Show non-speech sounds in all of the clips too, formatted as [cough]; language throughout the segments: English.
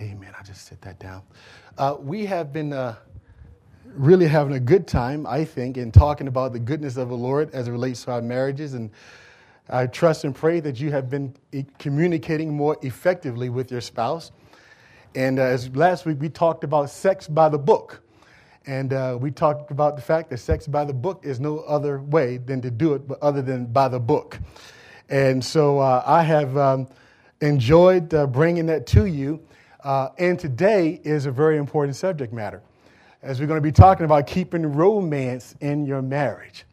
Amen. I just sit that down. Uh, we have been uh, really having a good time, I think, in talking about the goodness of the Lord as it relates to our marriages. And I trust and pray that you have been communicating more effectively with your spouse. And uh, as last week, we talked about sex by the book. And uh, we talked about the fact that sex by the book is no other way than to do it, but other than by the book. And so uh, I have um, enjoyed uh, bringing that to you. Uh, and today is a very important subject matter, as we're going to be talking about keeping romance in your marriage.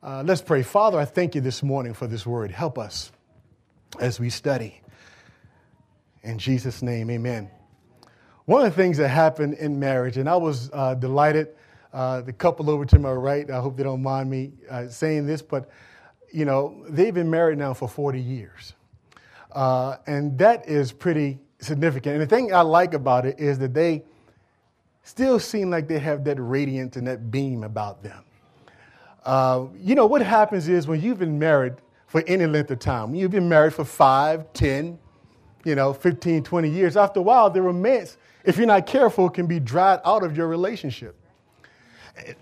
Uh, let's pray. Father, I thank you this morning for this word. Help us as we study. In Jesus' name, amen. One of the things that happened in marriage, and I was uh, delighted, uh, the couple over to my right, I hope they don't mind me uh, saying this, but you know, they've been married now for 40 years. Uh, and that is pretty significant. And the thing I like about it is that they still seem like they have that radiance and that beam about them. Uh, you know, what happens is when you've been married for any length of time, you've been married for five, ten, you know, 15, 20 years, after a while, the romance, if you're not careful, can be dried out of your relationship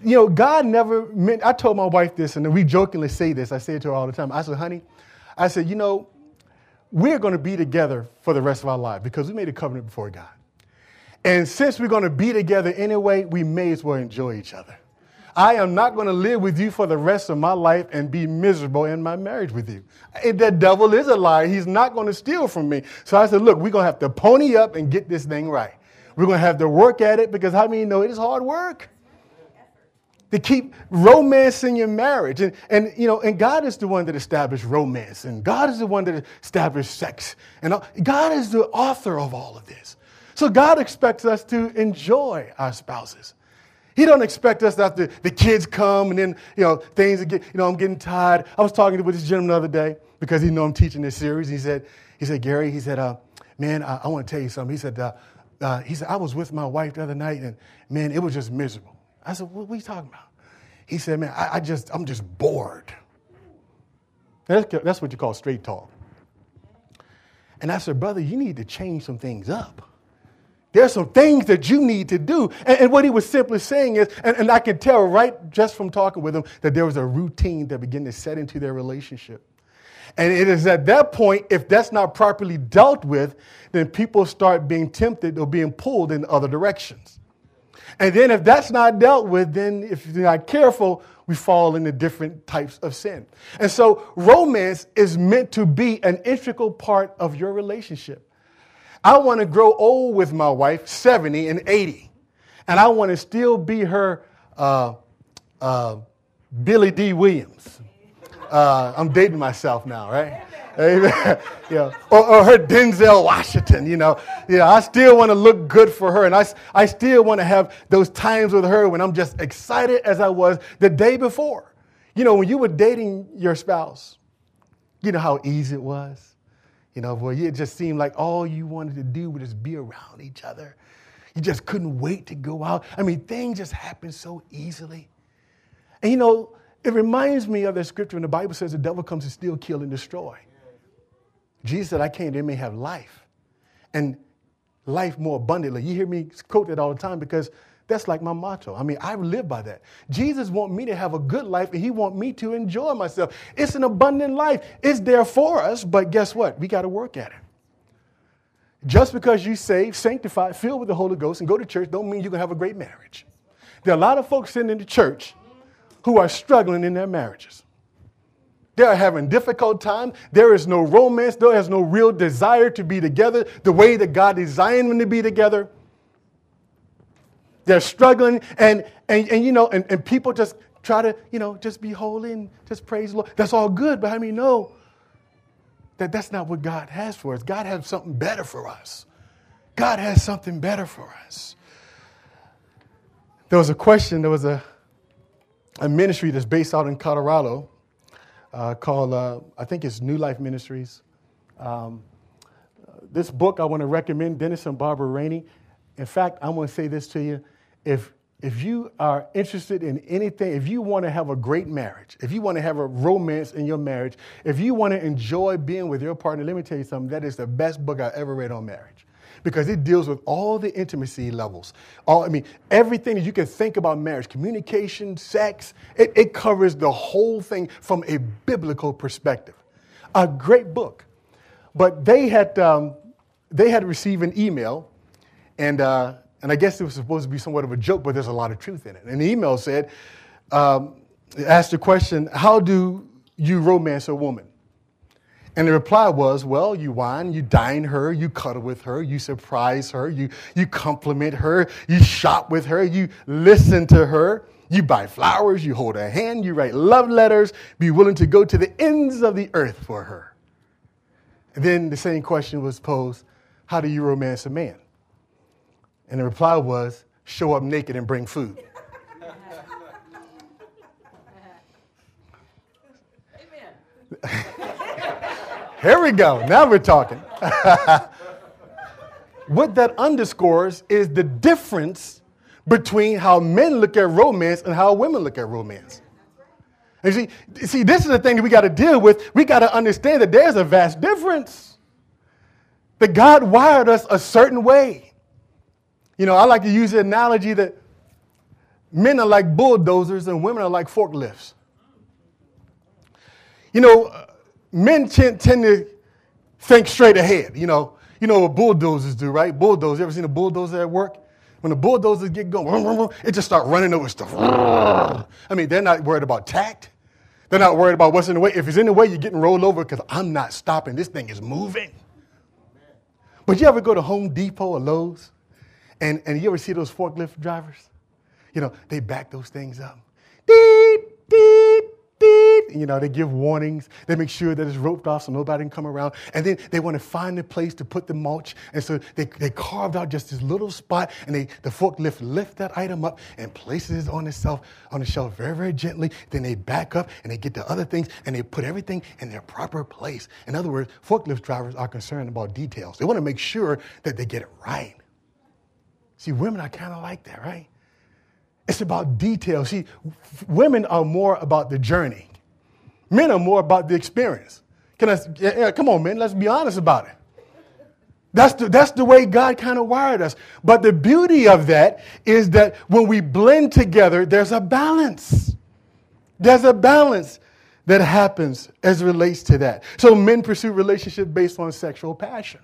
you know, God never meant, I told my wife this, and we jokingly say this. I say it to her all the time. I said, honey, I said, you know, we're going to be together for the rest of our life because we made a covenant before God. And since we're going to be together anyway, we may as well enjoy each other. I am not going to live with you for the rest of my life and be miserable in my marriage with you. The devil is a liar. He's not going to steal from me. So I said, look, we're going to have to pony up and get this thing right. We're going to have to work at it because how many know it is hard work? To keep romance in your marriage. And, and, you know, and God is the one that established romance, and God is the one that established sex. And God is the author of all of this. So God expects us to enjoy our spouses. He don't expect us after the kids come and then, you know, things get, you know, I'm getting tired. I was talking with this gentleman the other day because he know I'm teaching this series. He said, he said, Gary, he said, uh, man, I, I want to tell you something. He said, uh, uh, he said, I was with my wife the other night and man, it was just miserable. I said, what, what are you talking about? He said, man, I, I just, I'm just bored. That's, that's what you call straight talk. And I said, brother, you need to change some things up. There's some things that you need to do. And, and what he was simply saying is, and, and I can tell right just from talking with him, that there was a routine that began to set into their relationship. And it is at that point, if that's not properly dealt with, then people start being tempted or being pulled in other directions. And then if that's not dealt with, then if you're not careful, we fall into different types of sin. And so romance is meant to be an integral part of your relationship. I want to grow old with my wife, 70 and 80, and I want to still be her uh, uh, Billy Dee Williams. Uh, I'm dating myself now, right? Amen. [laughs] yeah. Or, or, her Denzel Washington, you know. Yeah, I still want to look good for her. And I, I still want to have those times with her when I'm just excited as I was the day before. You know, when you were dating your spouse, you know how easy it was? You know, boy, it just seemed like all you wanted to do was just be around each other. You just couldn't wait to go out. I mean, things just happen so easily. And you know, it reminds me of the scripture when the Bible says the devil comes to steal, kill, and destroy. Jesus said, I came they may have life and life more abundantly. You hear me quote that all the time because that's like my motto. I mean, I live by that. Jesus want me to have a good life and he want me to enjoy myself. It's an abundant life. It's there for us, but guess what? We got to work at it. Just because you saved, sanctified, filled with the Holy Ghost, and go to church don't mean you're going to have a great marriage. There are a lot of folks sitting in the church who are struggling in their marriages. They're having difficult time. There is no romance. There is no real desire to be together the way that God designed them to be together. They're struggling, and, and, and you know, and, and people just try to, you know, just be holy and just praise the Lord. That's all good, but I mean, no, that that's not what God has for us. God has something better for us. God has something better for us. There was a question, there was a, a ministry that's based out in Colorado uh, called, uh, I think it's New Life Ministries. Um, this book I want to recommend, Dennis and Barbara Rainey. In fact, I want to say this to you. If, if you are interested in anything, if you want to have a great marriage, if you want to have a romance in your marriage, if you want to enjoy being with your partner, let me tell you something, that is the best book I ever read on marriage. Because it deals with all the intimacy levels. All, I mean, everything that you can think about marriage, communication, sex, it, it covers the whole thing from a biblical perspective. A great book. But they had, um, they had received an email, and, uh, and I guess it was supposed to be somewhat of a joke, but there's a lot of truth in it. And the email said, um, asked the question, How do you romance a woman? And the reply was, well, you wine, you dine her, you cuddle with her, you surprise her, you, you compliment her, you shop with her, you listen to her, you buy flowers, you hold her hand, you write love letters, be willing to go to the ends of the earth for her. And then the same question was posed, how do you romance a man? And the reply was, show up naked and bring food. [laughs] Amen. [laughs] Here we go. Now we're talking. [laughs] what that underscores is the difference between how men look at romance and how women look at romance. And see, see, this is the thing that we got to deal with. We got to understand that there's a vast difference. That God wired us a certain way. You know, I like to use the analogy that men are like bulldozers and women are like forklifts. You know, men tend, tend to think straight ahead. You know, you know what bulldozers do, right? Bulldozers. You ever seen a bulldozer at work? When the bulldozers get going, it just start running over stuff. I mean, they're not worried about tact. They're not worried about what's in the way. If it's in the way, you're getting rolled over because I'm not stopping. This thing is moving. But you ever go to Home Depot or Lowe's and, and you ever see those forklift drivers? You know, they back those things up. Beep. You know, they give warnings. They make sure that it's roped off so nobody can come around. And then they want to find a place to put the mulch. And so they, they carved out just this little spot and they, the forklift lift that item up and places it on the shelf, on the shelf very, very gently. Then they back up and they get the other things and they put everything in their proper place. In other words, forklift drivers are concerned about details. They want to make sure that they get it right. See, women are kind of like that, right? It's about details. See, women are more about the journey. Men are more about the experience. Can I, yeah, come on, men, let's be honest about it. That's the, that's the way God kind of wired us. But the beauty of that is that when we blend together, there's a balance. There's a balance that happens as relates to that. So men pursue relationship based on sexual passion.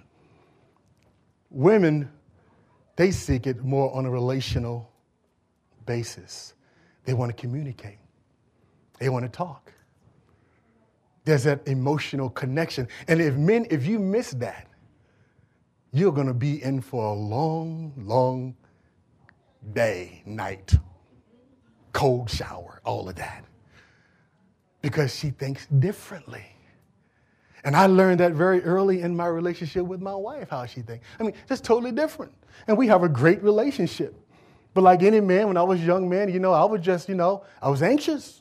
Women, they seek it more on a relational basis. They want to communicate, they want to talk. There's that emotional connection. And if men, if you miss that, you're going to be in for a long, long day, night, cold shower, all of that. Because she thinks differently. And I learned that very early in my relationship with my wife, how she thinks. I mean, just totally different. And we have a great relationship. But like any man, when I was a young man, you know, I was just, you know, I was anxious.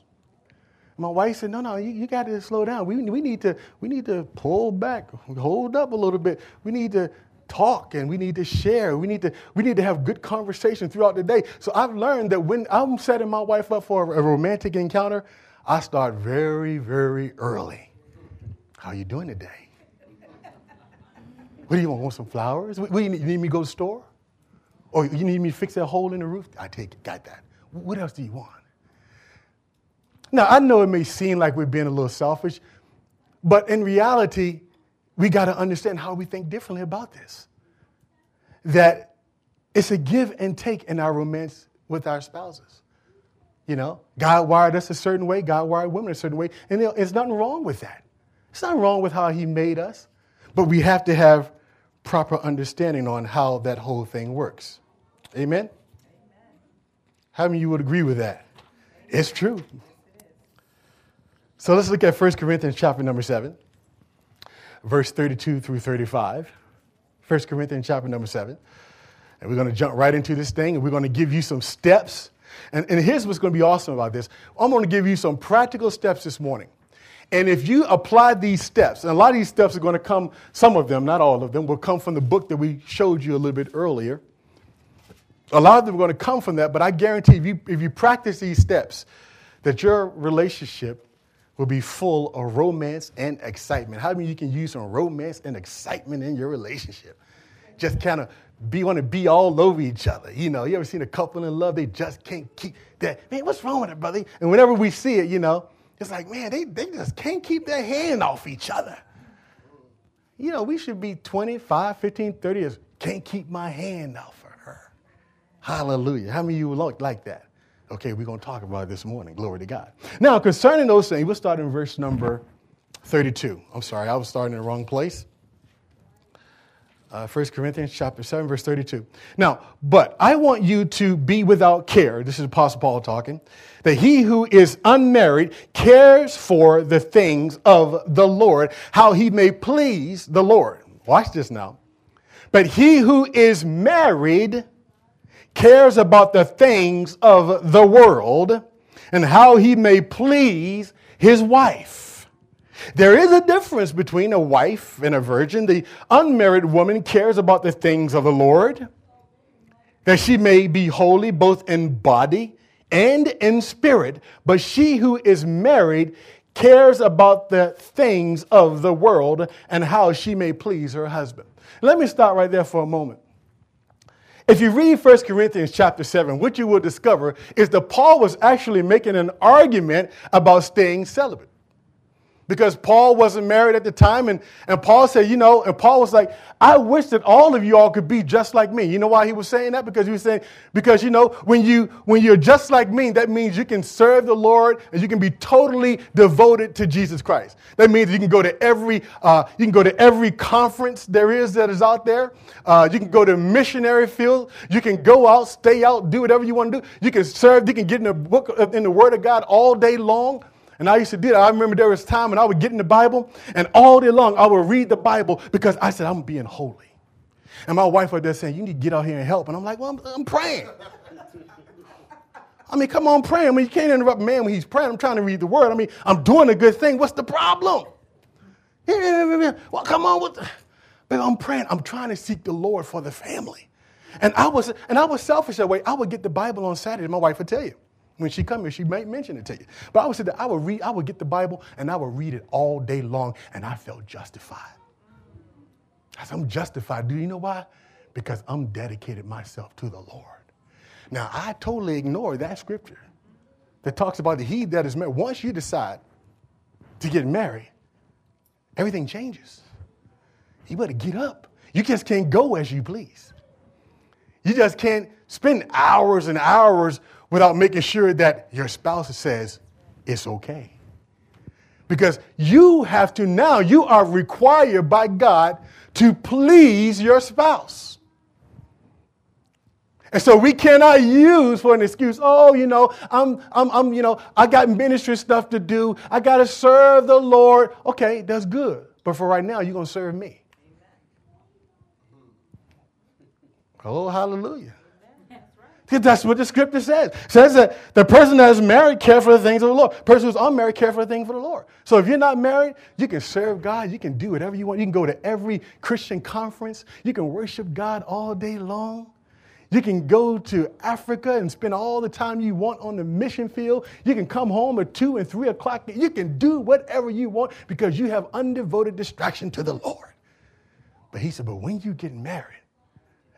My wife said, no, no, you, you got to slow down. We, we, need to, we need to pull back, hold up a little bit. We need to talk and we need to share. We need to, we need to have good conversation throughout the day. So I've learned that when I'm setting my wife up for a romantic encounter, I start very, very early. How you doing today? What do you want? Want some flowers? What, you, need, you need me to go to the store? Or you need me to fix that hole in the roof? I take it, got that. What else do you want? Now, I know it may seem like we're being a little selfish, but in reality, we got to understand how we think differently about this. That it's a give and take in our romance with our spouses. You know, God wired us a certain way, God wired women a certain way, and there's nothing wrong with that. It's not wrong with how He made us, but we have to have proper understanding on how that whole thing works. Amen? Amen. How many of you would agree with that? It's true. So let's look at 1 Corinthians chapter number 7, verse 32 through 35. 1 Corinthians chapter number 7. And we're going to jump right into this thing and we're going to give you some steps. And, and here's what's going to be awesome about this I'm going to give you some practical steps this morning. And if you apply these steps, and a lot of these steps are going to come, some of them, not all of them, will come from the book that we showed you a little bit earlier. A lot of them are going to come from that, but I guarantee if you, if you practice these steps, that your relationship will be full of romance and excitement. How many you can use some romance and excitement in your relationship? just kind of be want to be all over each other. You know, you ever seen a couple in love? They just can't keep that. Man, what's wrong with it, brother? And whenever we see it, you know, it's like, man, they, they just can't keep their hand off each other. You know, we should be 25, 15, 30 years. Can't keep my hand off of her. Hallelujah. How many of you look like that? Okay, we're going to talk about it this morning. Glory to God. Now, concerning those things, we'll start in verse number 32. I'm sorry, I was starting in the wrong place. Uh, 1 Corinthians chapter 7, verse 32. Now, but I want you to be without care. This is Apostle Paul talking. That he who is unmarried cares for the things of the Lord, how he may please the Lord. Watch this now. But he who is married cares about the things of the world and how he may please his wife. There is a difference between a wife and a virgin. The unmarried woman cares about the things of the Lord, that she may be holy both in body and in spirit. But she who is married cares about the things of the world and how she may please her husband. Let me stop right there for a moment. If you read 1 Corinthians chapter 7, what you will discover is that Paul was actually making an argument about staying celibate because Paul wasn't married at the time. And, and Paul said, you know, and Paul was like, I wish that all of you all could be just like me. You know why he was saying that? Because he was saying, because, you know, when, you, when you're just like me, that means you can serve the Lord and you can be totally devoted to Jesus Christ. That means you can go to every, uh, you can go to every conference there is that is out there. Uh, you can go to missionary field. You can go out, stay out, do whatever you want to do. You can serve, you can get in the book, in the word of God all day long. And I used to do that. I remember there was time when I would get in the Bible, and all day long I would read the Bible because I said, I'm being holy. And my wife was there saying, You need to get out here and help. And I'm like, Well, I'm, I'm praying. I mean, come on, pray. I mean, you can't interrupt man when he's praying. I'm trying to read the word. I mean, I'm doing a good thing. What's the problem? Well, come on. What the... Baby, I'm praying. I'm trying to seek the Lord for the family. And I was and I was selfish that way. I would get the Bible on Saturday. My wife would tell you. When she come here, she might mention it to you. But I would say that I would read, I would get the Bible and I would read it all day long, and I felt justified. I said, I'm justified. Do you know why? Because I'm dedicated myself to the Lord. Now, I totally ignore that scripture that talks about the he that is married. Once you decide to get married, everything changes. You better get up. You just can't go as you please. You just can't spend hours and hours without making sure that your spouse says it's okay. Because you have to now, you are required by God to please your spouse. And so we cannot use for an excuse, oh, you know, I'm, I'm, I'm, you know, I got ministry stuff to do. I got to serve the Lord. Okay, that's good. But for right now, you're going to serve me. Oh, hallelujah. That's what the scripture says. It says that the person that is married care for the things of the Lord. The person who's unmarried care for the things of the Lord. So if you're not married, you can serve God. You can do whatever you want. You can go to every Christian conference. You can worship God all day long. You can go to Africa and spend all the time you want on the mission field. You can come home at 2 and 3 o'clock. You can do whatever you want because you have undevoted distraction to the Lord. But he said, but when you get married,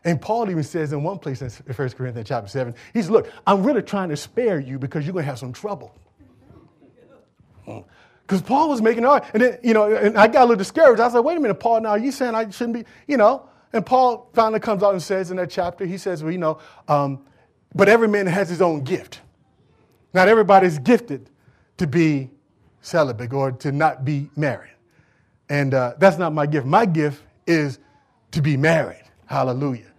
and Paul even says in one place in 1 Corinthians chapter 7, he says, Look, I'm really trying to spare you because you're going to have some trouble. Because Paul was making art. And then, you know, and I got a little discouraged. I said, Wait a minute, Paul, now you saying I shouldn't be, you know? And Paul finally comes out and says in that chapter, he says, Well, you know, um, but every man has his own gift. Not everybody's gifted to be celibate or to not be married. And uh, that's not my gift. My gift is to be married. Hallelujah.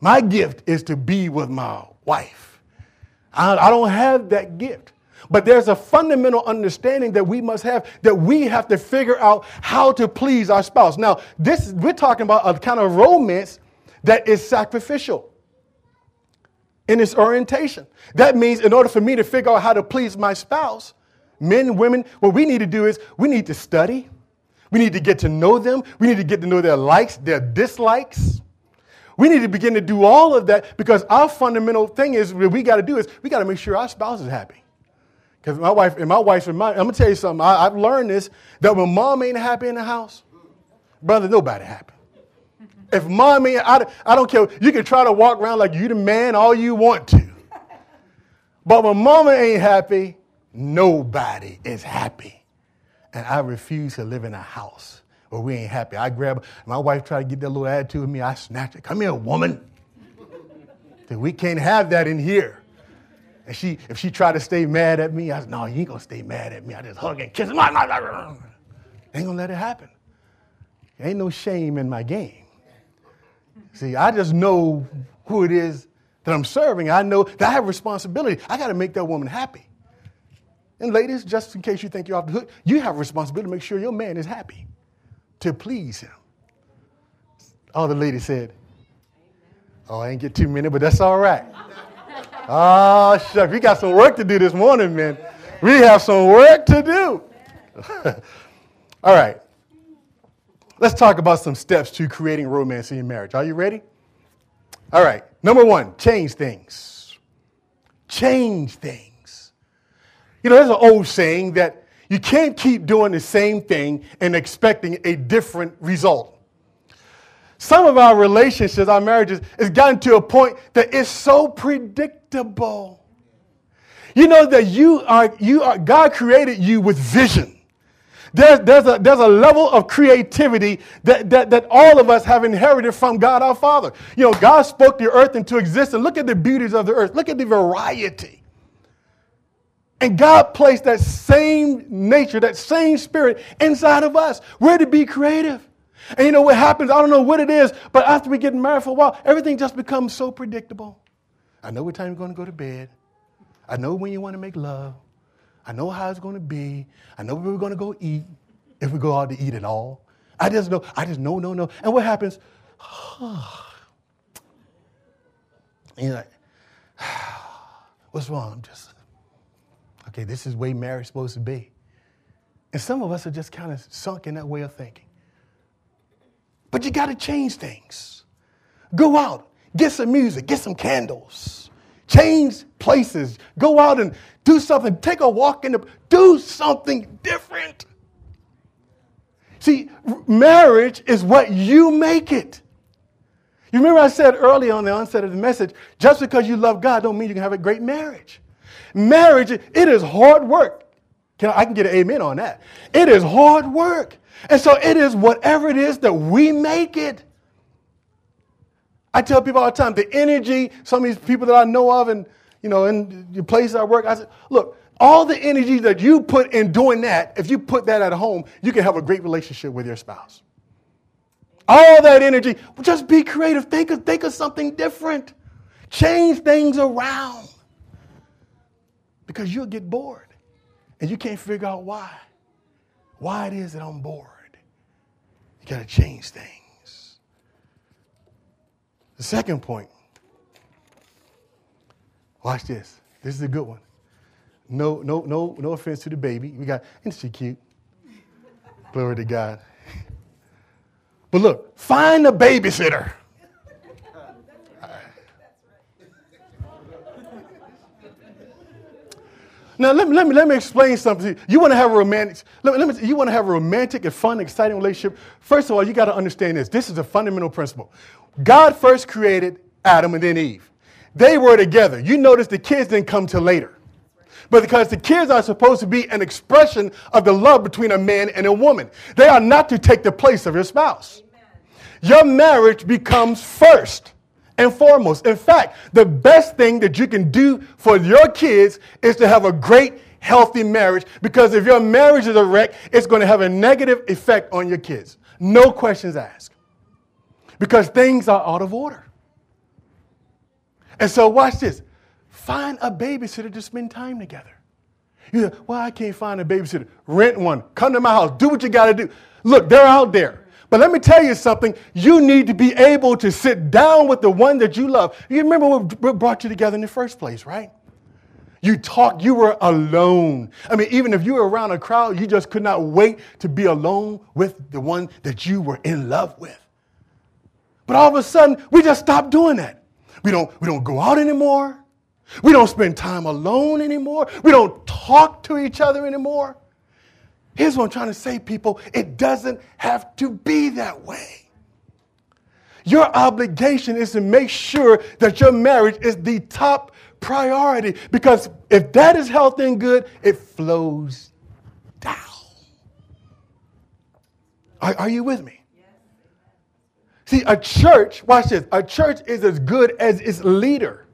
My gift is to be with my wife. I, I don't have that gift. But there's a fundamental understanding that we must have that we have to figure out how to please our spouse. Now, this we're talking about a kind of romance that is sacrificial in its orientation. That means in order for me to figure out how to please my spouse, men, women, what we need to do is we need to study. We need to get to know them. We need to get to know their likes, their dislikes. We need to begin to do all of that because our fundamental thing is what we got to do is we got to make sure our spouse is happy. Because my wife and my wife's my, I'm gonna tell you something. I, have learned this that when mom ain't happy in the house, brother, nobody happy. If mommy, I, I don't care. You can try to walk around like you the man all you want to. But when mama ain't happy, nobody is happy. And I refuse to live in a house where we ain't happy. I grab, my wife tried to get that little attitude with me. I snatch it. Come here, woman. we can't have that in here. And she, if she tried to stay mad at me, I said, no, you ain't gonna stay mad at me. I just hug and kiss. Ain't gonna let it happen. Ain't no shame in my game. See, I just know who it is that I'm serving. I know that I have responsibility. I got to make that woman happy. And ladies, just in case you think you're off the hook, you have a responsibility to make sure your man is happy, to please him. All the ladies said, Oh, I ain't get too many, but that's all right. [laughs] Ah, oh, shuck, we got some work to do this morning, man. We have some work to do. [laughs] all right. Let's talk about some steps to creating romance in your marriage. Are you ready? All right. Number one, change things. Change things. You know, there's an old saying that you can't keep doing the same thing and expecting a different result. Some of our relationships, our marriages, has gotten to a point that it's so predictable. You know that you are, you are, God created you with vision. There's, there's, a, there's a level of creativity that, that, that all of us have inherited from God our Father. You know, God spoke the earth into existence. Look at the beauties of the earth, look at the variety. And God placed that same nature, that same spirit inside of us. We're to be creative. And you know what happens? I don't know what it is, but after we get married for a while, everything just becomes so predictable. I know what time you're going to go to bed. I know when you want to make love. I know how it's going to be. I know where we're going to go eat, if we go out to eat at all. I just know, I just know, no, no. And what happens? [sighs] you're like, [sighs] what's wrong? I'm just, okay, this is the way marriage is supposed to be. And some of us are just kind of sunk in that way of thinking. But you got to change things. Go out, get some music, get some candles, change places, go out and do something, take a walk in the, do something different. See, marriage is what you make it. You remember I said earlier on the onset of the message, just because you love God don't mean you can have a great marriage. Marriage, it is hard work. Can I, I can get an amen on that. It is hard work. And so it is whatever it is that we make it. I tell people all the time, the energy, some of these people that I know of and you know, in the place I work, I said, look, all the energy that you put in doing that, if you put that at home, you can have a great relationship with your spouse. All that energy, just be creative. Think of, think of something different. Change things around. Because you'll get bored and you can't figure out why. Why it is that I'm bored. You got to change things. The second point Watch this. This is a good one. No, no, no, no offense to the baby. We got, isn't she cute? Glory to God. [laughs] But look, find a babysitter. Now let me, let me, let me explain something to you. You want to have a romantic, let me, let me, you want to have a romantic and fun, exciting relationship. First of all, you got to understand this. This is a fundamental principle. God first created Adam and then Eve. They were together. You notice the kids didn't come till later. But because the kids are supposed to be an expression of the love between a man and a woman, they are not to take the place of your spouse. Your marriage becomes first and foremost. In fact, the best thing that you can do for your kids is to have a great, healthy marriage because if your marriage is a wreck, it's going to have a negative effect on your kids. No questions asked. Because things are out of order. And so, watch this find a babysitter to spend time together. You say, well, I can't find a babysitter. Rent one. Come to my house. Do what you got to do. Look, they're out there. But let me tell you something. You need to be able to sit down with the one that you love. You remember what brought you together in the first place, right? You talked, you were alone. I mean, even if you were around a crowd, you just could not wait to be alone with the one that you were in love with. But all of a sudden, we just stopped doing that. We don't, we don't go out anymore. We don't spend time alone anymore. We don't talk to each other anymore. Here's what I'm trying to say, people it doesn't have to be that way. Your obligation is to make sure that your marriage is the top priority because if that is healthy and good, it flows down. Are, are you with me? See, a church, watch this, a church is as good as its leader.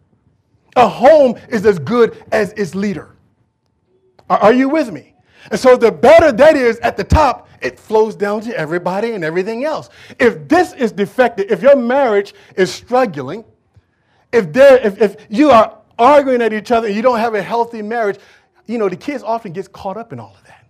A home is as good as its leader. Are, are you with me? And so the better that is at the top, it flows down to everybody and everything else. If this is defective, if your marriage is struggling, if, there, if, if you are arguing at each other and you don't have a healthy marriage, you know, the kids often get caught up in all of that.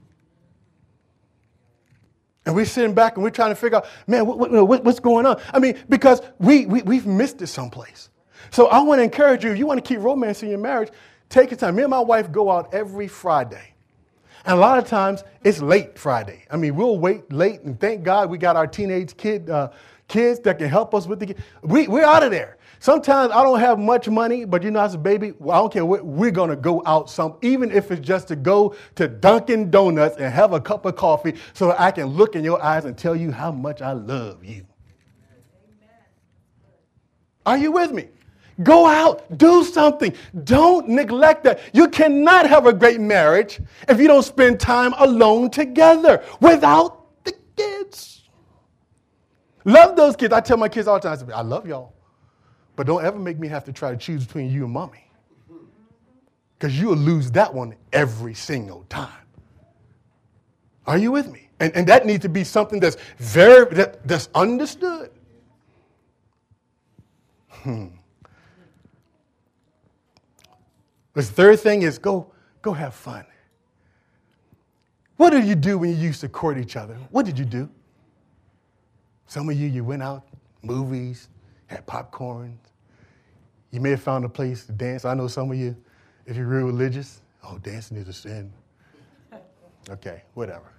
And we're sitting back and we're trying to figure out, man, what, what, what's going on? I mean, because we, we, we've missed it someplace. So I want to encourage you, if you want to keep romance in your marriage, take your time. Me and my wife go out every Friday. And a lot of times it's late Friday. I mean, we'll wait late, and thank God we got our teenage kid, uh, kids that can help us with the. We, we're out of there. Sometimes I don't have much money, but you know, as a baby, well, I don't care. We're, we're going to go out some, even if it's just to go to Dunkin' Donuts and have a cup of coffee so I can look in your eyes and tell you how much I love you. Are you with me? Go out, do something. Don't neglect that. You cannot have a great marriage if you don't spend time alone together without the kids. Love those kids. I tell my kids all the time, I, I love y'all, but don't ever make me have to try to choose between you and mommy. Because you'll lose that one every single time. Are you with me? And, and that needs to be something that's very that, that's understood. Hmm. The third thing is go, go have fun. What did you do when you used to court each other? What did you do? Some of you, you went out, movies, had popcorn. You may have found a place to dance. I know some of you, if you're real religious, oh, dancing is a sin. Okay, whatever.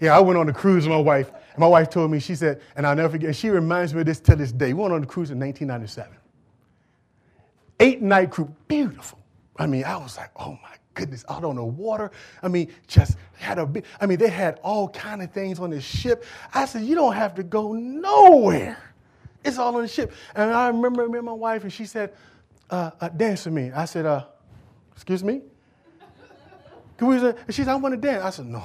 Yeah, I went on a cruise with my wife, and my wife told me, she said, and I'll never forget, she reminds me of this to this day. We went on a cruise in 1997 eight night crew, beautiful. I mean, I was like, oh my goodness, out on the water. I mean, just had a big, I mean, they had all kind of things on the ship. I said, you don't have to go nowhere. It's all on the ship. And I remember me and my wife, and she said, uh, uh, dance with me. I said, uh, excuse me? Can we, and she said, I want to dance. I said, [laughs] no,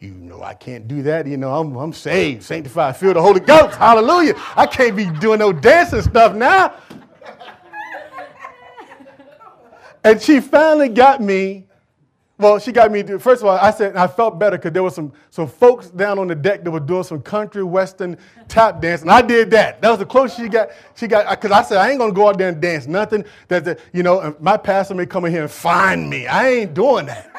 you know I can't do that. You know, I'm, I'm saved, sanctified, filled the Holy Ghost. Hallelujah. I can't be doing no dancing stuff now. And she finally got me. Well, she got me. To, first of all, I said I felt better because there were some, some folks down on the deck that were doing some country western tap dance, and I did that. That was the closest she got. She got because I said I ain't gonna go out there and dance nothing. That you know, my pastor may come in here and find me. I ain't doing that.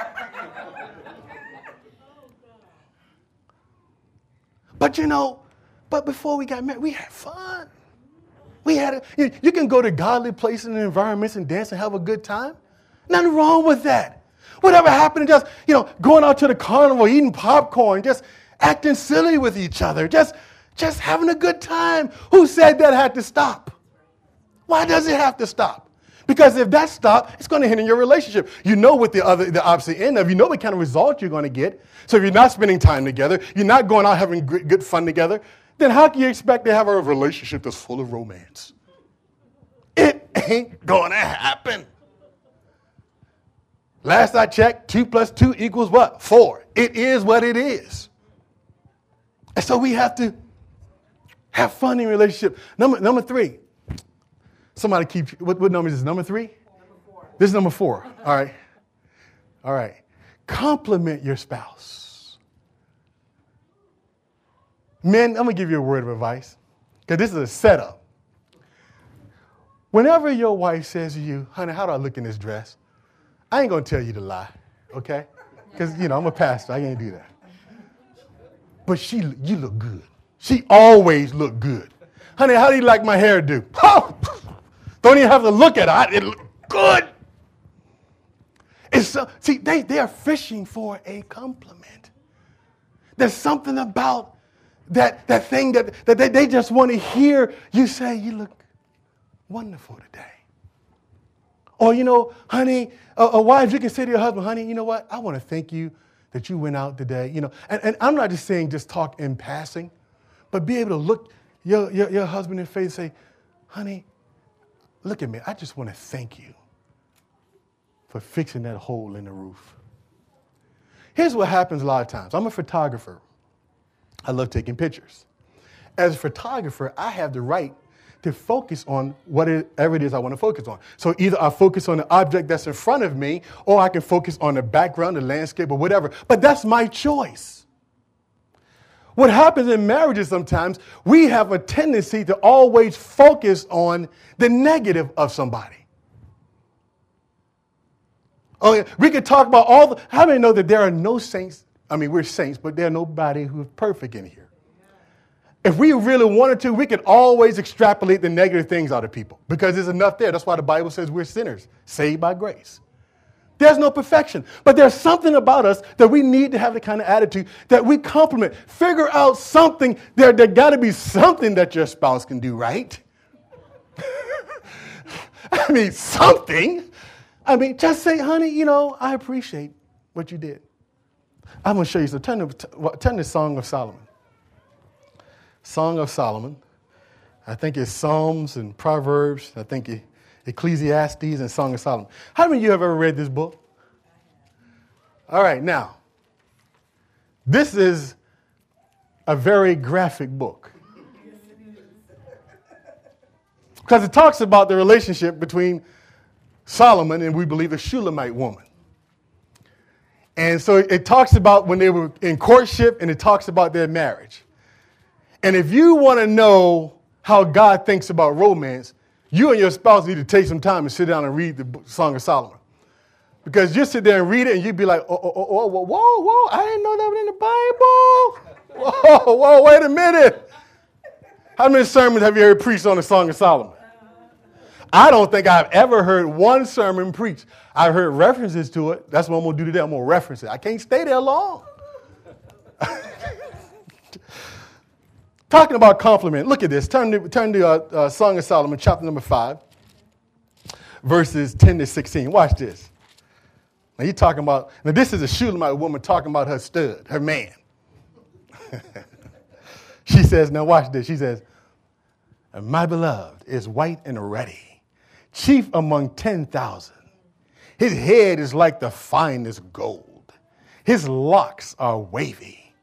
but you know, but before we got married, we had fun. We had a, you, can go to godly places and environments and dance and have a good time. Nothing wrong with that. Whatever happened to just, you know, going out to the carnival, eating popcorn, just acting silly with each other, just, just having a good time. Who said that had to stop? Why does it have to stop? Because if that stops, it's going to hinder your relationship. You know what the other, the opposite end of. You know what kind of result you're going to get. So if you're not spending time together, you're not going out having good fun together, then how can you expect to have a relationship that's full of romance? It ain't gonna happen. Last I checked, two plus two equals what? Four. It is what it is. And so we have to have fun in relationship. Number, number three. Somebody keep, what, what number is this? Number three? Number this is number four. All right. All right. Compliment your spouse. Men, I'm to give you a word of advice because this is a setup. Whenever your wife says to you, honey, how do I look in this dress? I ain't to tell you to lie, okay? Because, you know, I'm a pastor. I can't do that. But she, you look good. She always look good. Honey, how do you like my hairdo? Oh, [laughs] don't even have to look at it. It look good. It's so, see, they, they are fishing for a compliment. There's something about that, that thing that, that they, they just want to hear you say, You look wonderful today. Or, you know, honey, a, wife, you can say to your husband, honey, you know what? I want to thank you that you went out today. You know, and, and I'm not just saying just talk in passing, but be able to look your, your, your husband in faith say, honey, look at me. I just want to thank you for fixing that hole in the roof. Here's what happens a lot of times. I'm a photographer. I love taking pictures. As a photographer, I have the right to focus on whatever it is I want to focus on. So either I focus on the object that's in front of me, or I can focus on the background, the landscape, or whatever. But that's my choice. What happens in marriages sometimes, we have a tendency to always focus on the negative of somebody. Oh, we could talk about all the, how many know that there are no saints? I mean, we're saints, but there's nobody who's perfect in here. If we really wanted to, we could always extrapolate the negative things out of people because there's enough there. That's why the Bible says we're sinners, saved by grace. There's no perfection, but there's something about us that we need to have the kind of attitude that we compliment. Figure out something. There, there got to be something that your spouse can do right. [laughs] I mean, something. I mean, just say, honey, you know, I appreciate what you did. I'm going to show you. So turn to, turn to Song of Solomon. Song of Solomon. I think it's Psalms and Proverbs. I think Ecclesiastes and Song of Solomon. How many of you have ever read this book? All right, now, this is a very graphic book. Because it talks about the relationship between Solomon and we believe a Shulamite woman. And so it talks about when they were in courtship and it talks about their marriage. And if you want to know how God thinks about romance, you and your spouse need to take some time and sit down and read the Song of Solomon. Because you sit there and read it and you'd be like, oh, oh, oh, oh, whoa, whoa, whoa, I didn't know that was in the Bible. [laughs] Whoa, whoa, wait a minute. How many sermons have you heard preached on the Song of Solomon? I don't think I've ever heard one sermon preached. I've heard references to it. That's what I'm going to do today. I'm going to reference it. I can't stay there long. [laughs] Talking about compliment. Look at this. Turn to, turn to uh, uh, Song of Solomon, chapter number 5, verses 10 to 16. Watch this. Now, you're talking about, now, this is a Shulamite woman talking about her stud, her man. [laughs] she says, now watch this. She says, My beloved is white and ruddy, chief among 10,000. His head is like the finest gold. His locks are wavy.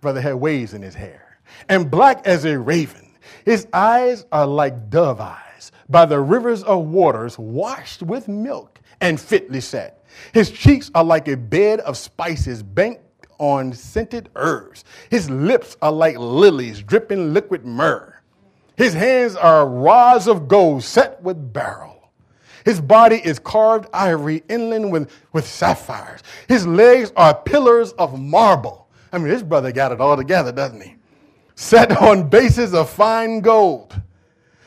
Brother had waves in his hair and black as a raven. His eyes are like dove eyes by the rivers of waters washed with milk and fitly set. His cheeks are like a bed of spices banked on scented herbs. His lips are like lilies dripping liquid myrrh. His hands are rods of gold set with beryl. His body is carved ivory inland with, with sapphires. His legs are pillars of marble. I mean, this brother got it all together, doesn't he? set on bases of fine gold.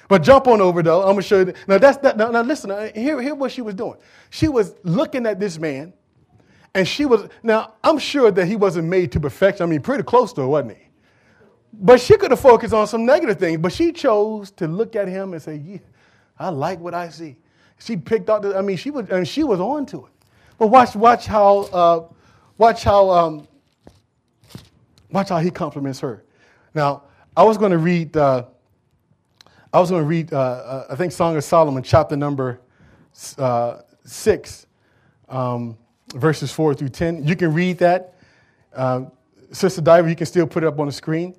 But jump on over though. I'm gonna show you. Now that's that. Now, now listen. Uh, here, here, what she was doing. She was looking at this man, and she was. Now I'm sure that he wasn't made to perfection. I mean, pretty close to it, wasn't he? But she could have focused on some negative things. But she chose to look at him and say, "Yeah, I like what I see." She picked out. The, I mean, she was, and she was on to it. But watch, watch how, uh, watch how, um, watch how he compliments her. Now, I was going to read, uh, I was going to read, uh, uh, I think Song of Solomon, chapter number uh, 6, um, verses 4 through 10. You can read that. Uh, Sister Diver, you can still put it up on the screen.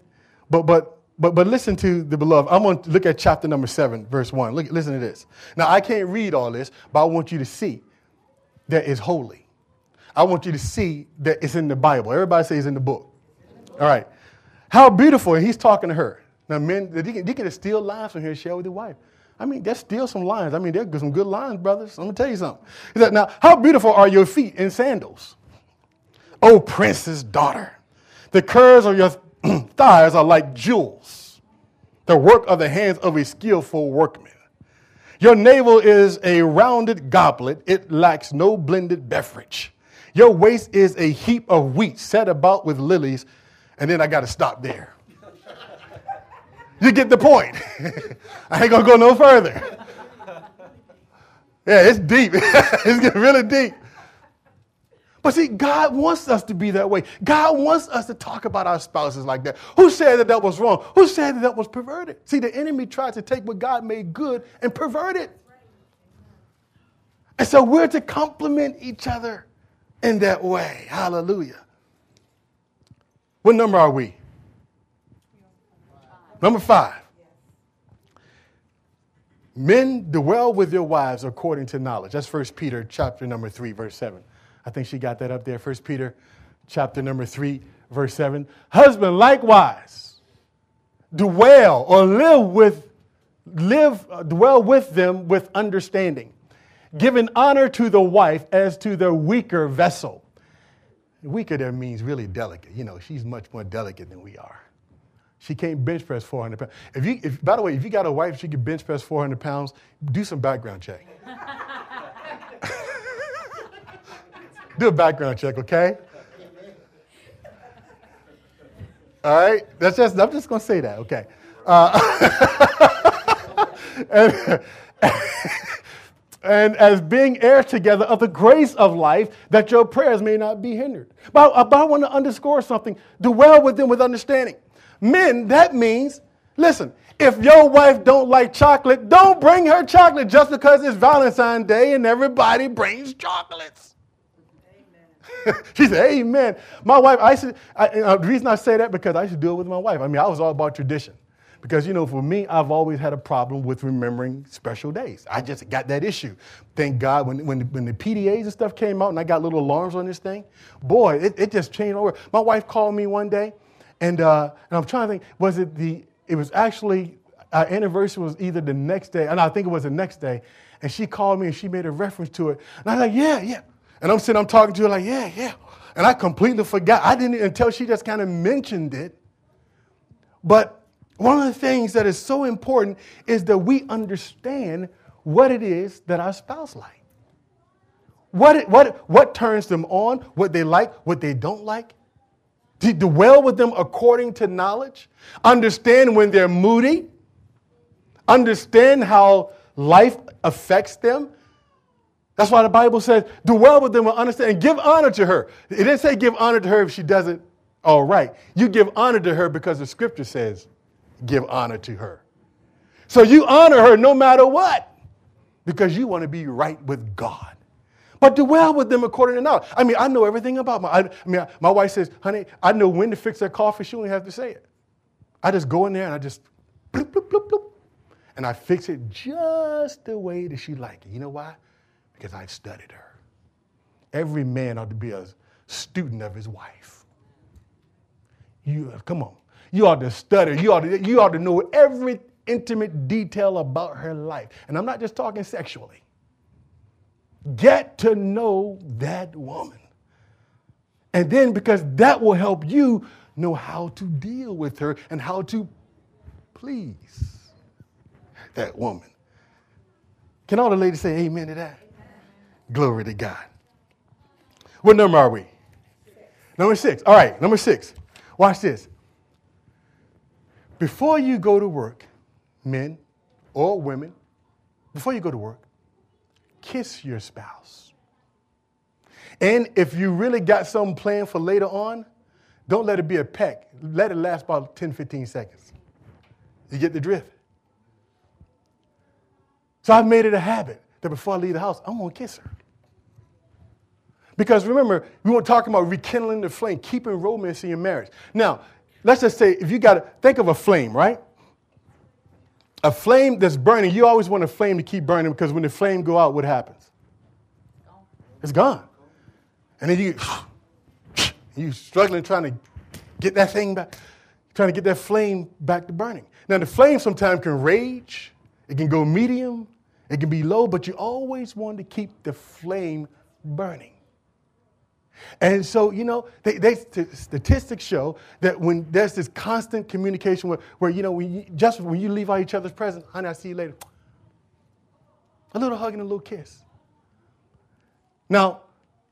But, but, but, but listen to the beloved. I'm going to look at chapter number 7, verse 1. Look, listen to this. Now, I can't read all this, but I want you to see that it's holy. I want you to see that it's in the Bible. Everybody says in the book. All right. How beautiful. He's talking to her. Now, men, you can steal lines from here and share with your wife. I mean, just steal some lines. I mean, there's some good lines, brothers. Going to tell you something. He said, Now, how beautiful are your feet in sandals? O princess daughter, the curves of your [clears throat] thighs are like jewels, the work of the hands of a skillful workman. Your navel is a rounded goblet, it lacks no blended beverage. Your waist is a heap of wheat set about with lilies and then I got to stop there. You get the point. [laughs] I ain't to go no further. [laughs] Yeah, it's deep. [laughs] it's getting really deep. But see, God wants us to be that way. God wants us to talk about our spouses like that. Who said that that was wrong? Who said that that was perverted? See, the enemy tries to take what God made good and pervert it. And so we're to compliment each other in that way. Hallelujah. What number are we? Number five. Men dwell with your wives according to knowledge. That's 1 Peter chapter number 3, verse 7. I think she got that up there. 1 Peter chapter number 3, verse 7. Husband, likewise, dwell or live with, live, dwell with them with understanding, giving honor to the wife as to the weaker vessel. Weaker there means really delicate. You know, she's much more delicate than we are. She can't bench press 400 pounds. If you, if, by the way, if you got a wife, she can bench press 400 pounds, do some background check. [laughs] do a background check, okay? All right? That's just, I'm just to say that, okay? Uh, [laughs] and, [laughs] and as being heirs together of the grace of life, that your prayers may not be hindered. But, but I want to underscore something. Dwell with them with understanding. Men, that means, listen, if your wife don't like chocolate, don't bring her chocolate just because it's Valentine's Day and everybody brings chocolates. [laughs] she said, Amen. My wife, I said, uh, the reason I say that because I used to do it with my wife. I mean, I was all about tradition. Because, you know, for me, I've always had a problem with remembering special days. I just got that issue. Thank God when, when, when the PDAs and stuff came out and I got little alarms on this thing, boy, it, it just changed over. My wife called me one day and, uh, and I'm trying to think, was it the, it was actually, our anniversary was either the next day, and I think it was the next day. And she called me and she made a reference to it. And I was like, yeah, yeah. And I'm sitting, I'm talking to her like, yeah, yeah. And I completely forgot. I didn't until she just kind of mentioned it. But one of the things that is so important is that we understand what it is that our spouse like. What, what, what turns them on, what they like, what they don't like. To dwell with them according to knowledge. Understand when they're moody. Understand how life affects them. That's why the Bible says, dwell with them and understand and give honor to her. It didn't say give honor to her if she does it all right. You give honor to her because the scripture says give honor to her. So you honor her no matter what because you want to be right with God. But dwell with them according to knowledge. I mean, I know everything about my. I, mean, my wife says, "Honey, I know when to fix that coffee." She only has to say it. I just go in there and I just bloop, bloop, bloop, bloop, and I fix it just the way that she like it. You know why? Because I've studied her. Every man ought to be a student of his wife. You come on. You ought to study. You ought to, you ought to know every intimate detail about her life. And I'm not just talking sexually. Get to know that woman. And then, because that will help you know how to deal with her and how to please that woman. Can all the ladies say amen to that? Glory to God. What number are we? Number six. All right, number six. Watch this. Before you go to work, men or women, before you go to work, kiss your spouse. And if you really got something planned for later on, don't let it be a peck. Let it last about 10, 15 seconds. You get the drift. So I've made it a habit that before I leave the house, I'm to kiss her. Because remember, we were talking about rekindling the flame, keeping romance in your marriage. Now, let's just say if you got to think of a flame, right? A flame that's burning, you always want a flame to keep burning because when the flame go out, what happens? It's gone. And then you [sighs] you struggling trying to get that thing back, trying to get that flame back to burning. Now the flame sometimes can rage, it can go medium, it can be low, but you always want to keep the flame burning. And so, you know, they, they, statistics show that when there's this constant communication where, where you know, when you, just when you leave out each other's presence, honey, I'll see you later. A little hug and a little kiss. Now,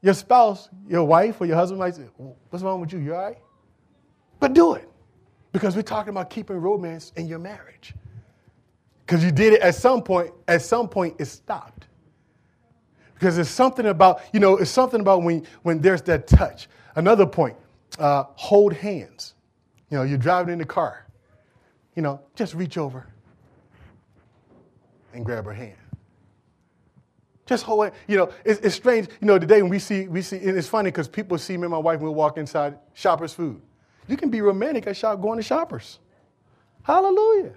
your spouse, your wife, or your husband might say, What's wrong with you? You all right? But do it. Because we're talking about keeping romance in your marriage. Because you did it at some point, at some point it stopped. Because it's something about, you know, it's something about when, when there's that touch. Another point, uh, hold hands. You know, you're driving in the car. You know, just reach over and grab her hand. Just hold it. You know, it's, it's strange. You know, today when we see, we see, and it's funny because people see me and my wife when we walk inside Shoppers Food. You can be romantic at shop, going to Shoppers. Hallelujah.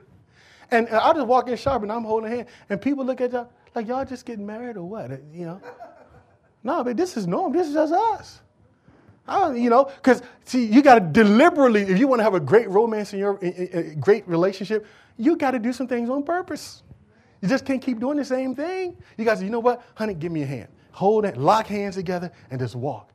And, I just walk in Shoppers and I'm holding hand, and people look at y'all like y'all just getting married or what? You know? [laughs] no, but this is normal. This is just us. You know, because see, you got to deliberately, if you want to have a great romance in your great relationship, you got to do some things on purpose. You just can't keep doing the same thing. You guys, you know what? Honey, give me a hand. Hold it, lock hands together, and just walk.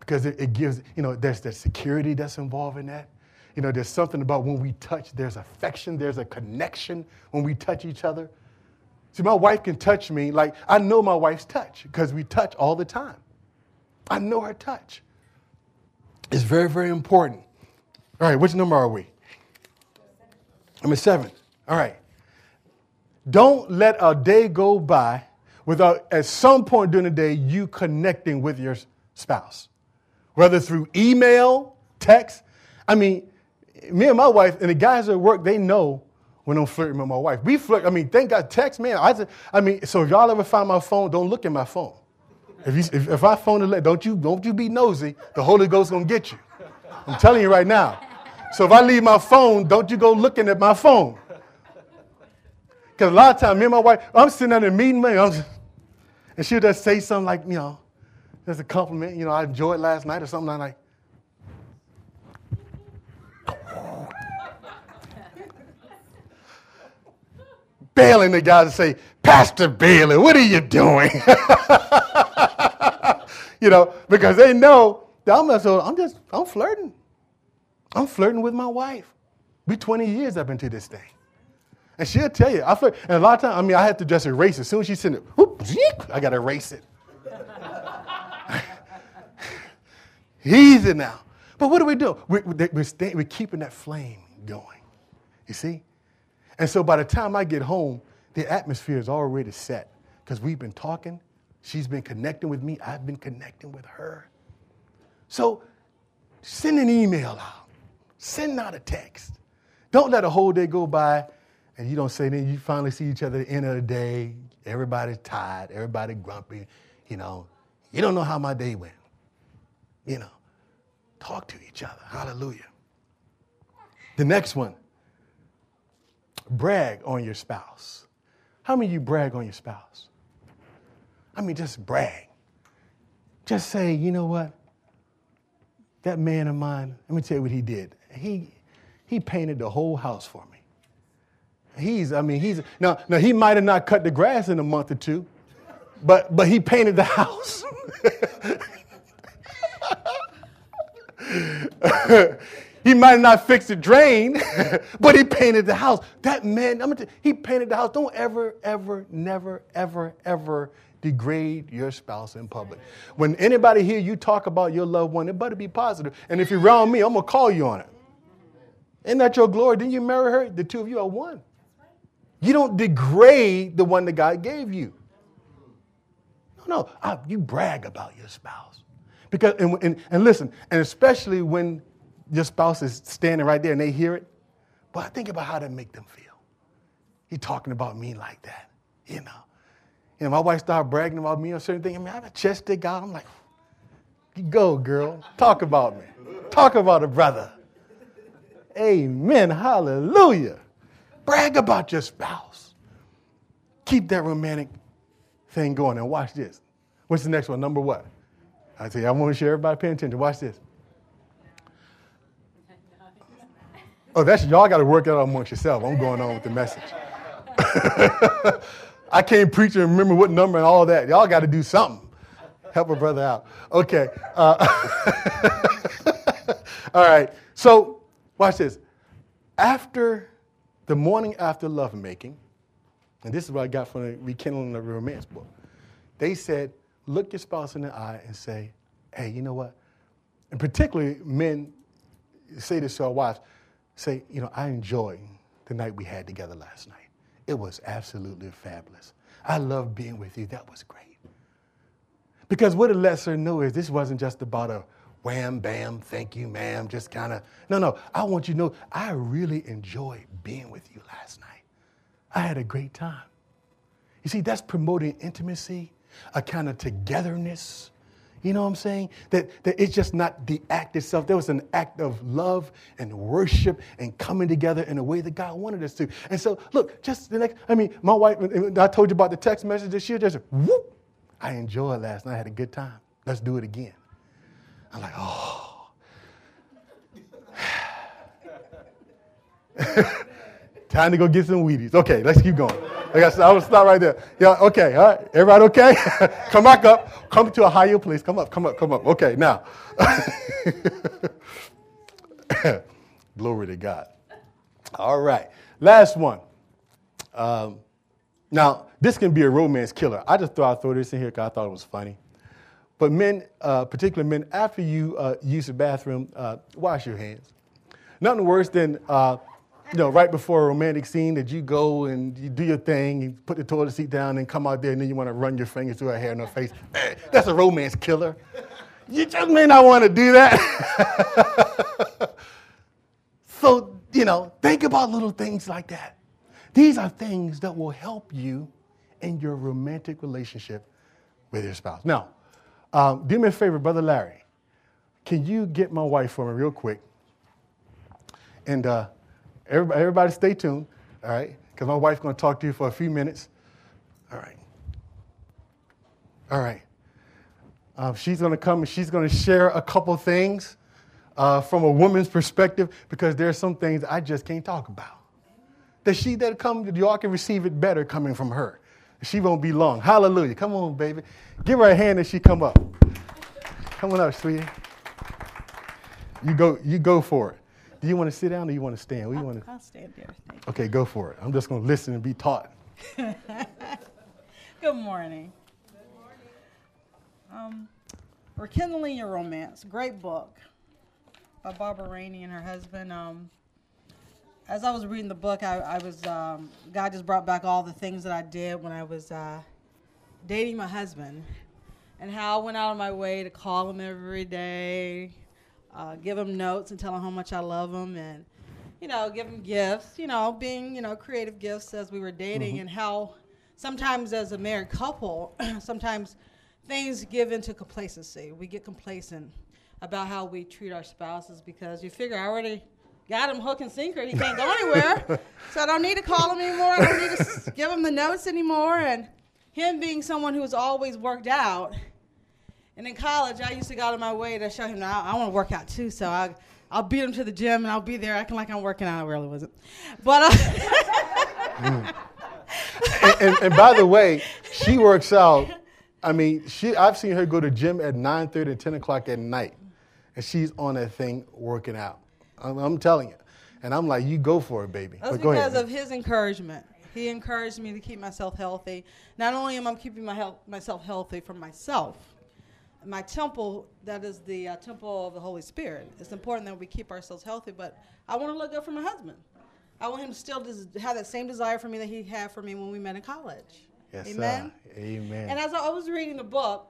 Because it, it gives, you know, there's the security that's involved in that. You know, there's something about when we touch, there's affection, there's a connection when we touch each other. See, my wife can touch me like I know my wife's touch because we touch all the time. I know her touch. It's very, very important. All right, which number are we? Number seven. All right. Don't let a day go by without, at some point during the day, you connecting with your spouse, whether through email, text. I mean, me and my wife, and the guys at work, they know when I'm flirting with my wife. We flirt. I mean, thank God, text, man. I, just, I mean, so if y'all ever find my phone, don't look at my phone. If, you, if, if I phone it, don't you, don't you be nosy. The Holy Ghost gonna get you. I'm telling you right now. So if I leave my phone, don't you go looking at my phone. Because a lot of times, me and my wife, I'm sitting at a meeting, man, just, and she'll just say something like, you know, there's a compliment, you know, I enjoyed last night or something like that. Bailing the guys to say, Pastor Bailey, what are you doing? [laughs] you know, because they know that I'm, so I'm just, I'm flirting. I'm flirting with my wife. We 20 years up into this thing. And she'll tell you. I flirt. And a lot of times, I mean, I have to just erase it. As soon as she sends it, whoop, I got to erase it. [laughs] Easy now. But what do we do? We're, we're, stay, we're keeping that flame going. You see? And so by the time I get home, the atmosphere is already set because we've been talking. She's been connecting with me. I've been connecting with her. So send an email out, send out a text. Don't let a whole day go by and you don't say anything. You finally see each other at the end of the day. Everybody's tired, everybody grumpy. You know, you don't know how my day went. You know, talk to each other. Hallelujah. The next one brag on your spouse. How many of you brag on your spouse? I mean, just brag. Just say, you know what? That man of mine, let me tell you what he did. He, he painted the whole house for me. He's, I mean, he's, now, now he might have not cut the grass in a month or two, but, but he painted the house. [laughs] [laughs] He might not fix the drain, [laughs] but he painted the house. That man, I'm gonna he painted the house. Don't ever, ever, never, ever, ever degrade your spouse in public. When anybody hear you talk about your loved one, it better be positive. And if you're around me, I'm gonna call you on it. Isn't that your glory? Didn't you marry her? The two of you are one. You don't degrade the one that God gave you. No, no, I, you brag about your spouse. Because, and, and, and listen, and especially when your spouse is standing right there and they hear it. But I think about how that make them feel. He talking about me like that, you know. And my wife started bragging about me on certain things. I mean, I have a chest stick out. I'm like, go, girl. Talk about me. Talk about a brother. Amen. Hallelujah. Brag about your spouse. Keep that romantic thing going. And watch this. What's the next one? Number what? I say, I want to share everybody paying attention. Watch this. Oh, that's y'all got to work out amongst yourself. I'm going on with the message. [laughs] I can't preach and remember what number and all that. Y'all got to do something. Help a brother out. Okay. Uh, [laughs] all right. So, watch this. After the morning after lovemaking, and this is what I got from the Rekindling the Romance book, they said, look your spouse in the eye and say, hey, you know what? And particularly men say this to our wives say, you know, I enjoyed the night we had together last night. It was absolutely fabulous. I love being with you. That was great. Because what it lets her know is this wasn't just about a wham, bam, thank you, ma'am, just kind of. No, no, I want you to know I really enjoyed being with you last night. I had a great time. You see, that's promoting intimacy, a kind of togetherness. You know what I'm saying? That, that it's just not the act itself. There was an act of love and worship and coming together in a way that God wanted us to. And so, look, just the next, I mean, my wife, I told you about the text message this year, just whoop, I enjoyed last night. I had a good time. Let's do it again. I'm like, oh. [sighs] [laughs] Time to go get some Wheaties. Okay, let's keep going. Like I said, I will stop right there. Yeah, okay, all right. Everybody okay? [laughs] come back up. Come to a higher place. Come up, come up, come up. Okay, now. [laughs] Glory to God. All right. Last one. Um, now, this can be a romance killer. I just thought I'd throw this in here because I thought it was funny. But men, uh, particularly men, after you uh, use the bathroom, uh, wash your hands. Nothing worse than, uh, you know, right before a romantic scene that you go and you do your thing, you put the toilet seat down and come out there and then you want to run your fingers through her hair and her face. That's a romance killer. You just may not want to do that. [laughs] so, you know, think about little things like that. These are things that will help you in your romantic relationship with your spouse. Now, um, do me a favor, Brother Larry. Can you get my wife for me real quick? And uh, everybody, everybody stay tuned, all right? Because my wife's going to talk to you for a few minutes. All right. All right. Um, she's going to come and she's going to share a couple things uh, from a woman's perspective because there's some things I just can't talk about. That she that come, y'all can receive it better coming from her. She won't be long. Hallelujah. Come on, baby. Give her a hand as she come up. Come on up, sweetie. You go, you go for it. Do you want to sit down or you want to stand? What do you want to? I'll stand there. Okay, go for it. I'm just going to listen and be taught. [laughs] Good morning. Good morning. Um, Rekindling Your Romance, great book by Barbara Rainey and her husband. Um, as I was reading the book, I, I was um, God just brought back all the things that I did when I was uh, dating my husband, and how I went out of my way to call him every day, uh, give him notes and tell him how much I love him, and you know, give him gifts. You know, being you know creative gifts as we were dating, mm-hmm. and how sometimes as a married couple, [clears throat] sometimes things give into complacency. We get complacent about how we treat our spouses because you figure I already got him hook and sinker. He can't go [laughs] anywhere. so I don't need to call him anymore. I don't need to give him the notes anymore. And him being someone who's always worked out. And in college, I used to go out of my way to show him that I, I want to work out too. So I, I'll beat him to the gym and I'll be there acting like I'm working out. I really wasn't. But. Uh, mm. and, and, and, by the way, she works out. I mean, she, I've seen her go to gym at 9.30 and 10 o'clock at night. And she's on that thing working out. I'm, I'm telling you. And I'm like, you go for it, baby. That's because of his encouragement. He encouraged me to keep myself healthy. Not only am I keeping my health, myself healthy for myself, my temple, that is the uh, temple of the Holy Spirit. It's important that we keep ourselves healthy, but I want to look good for my husband. I want him to still des- have that same desire for me that he had for me when we met in college. Yes, Amen. Sir. Amen. And as I was reading the book,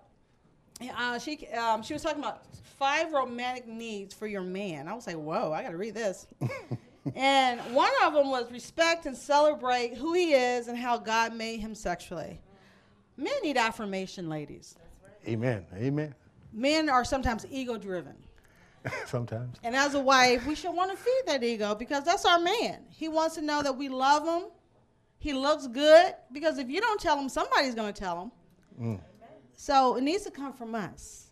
uh, she um, she was talking about five romantic needs for your man. I was like, whoa, I got to read this. [laughs] and one of them was respect and celebrate who he is and how God made him sexually. Men need affirmation, ladies. Amen. Amen. Men are sometimes ego driven. [laughs] sometimes. And as a wife, we should want to feed that ego because that's our man. He wants to know that we love him. He looks good because if you don't tell him, somebody's going to tell him. Mm. So it needs to come from us.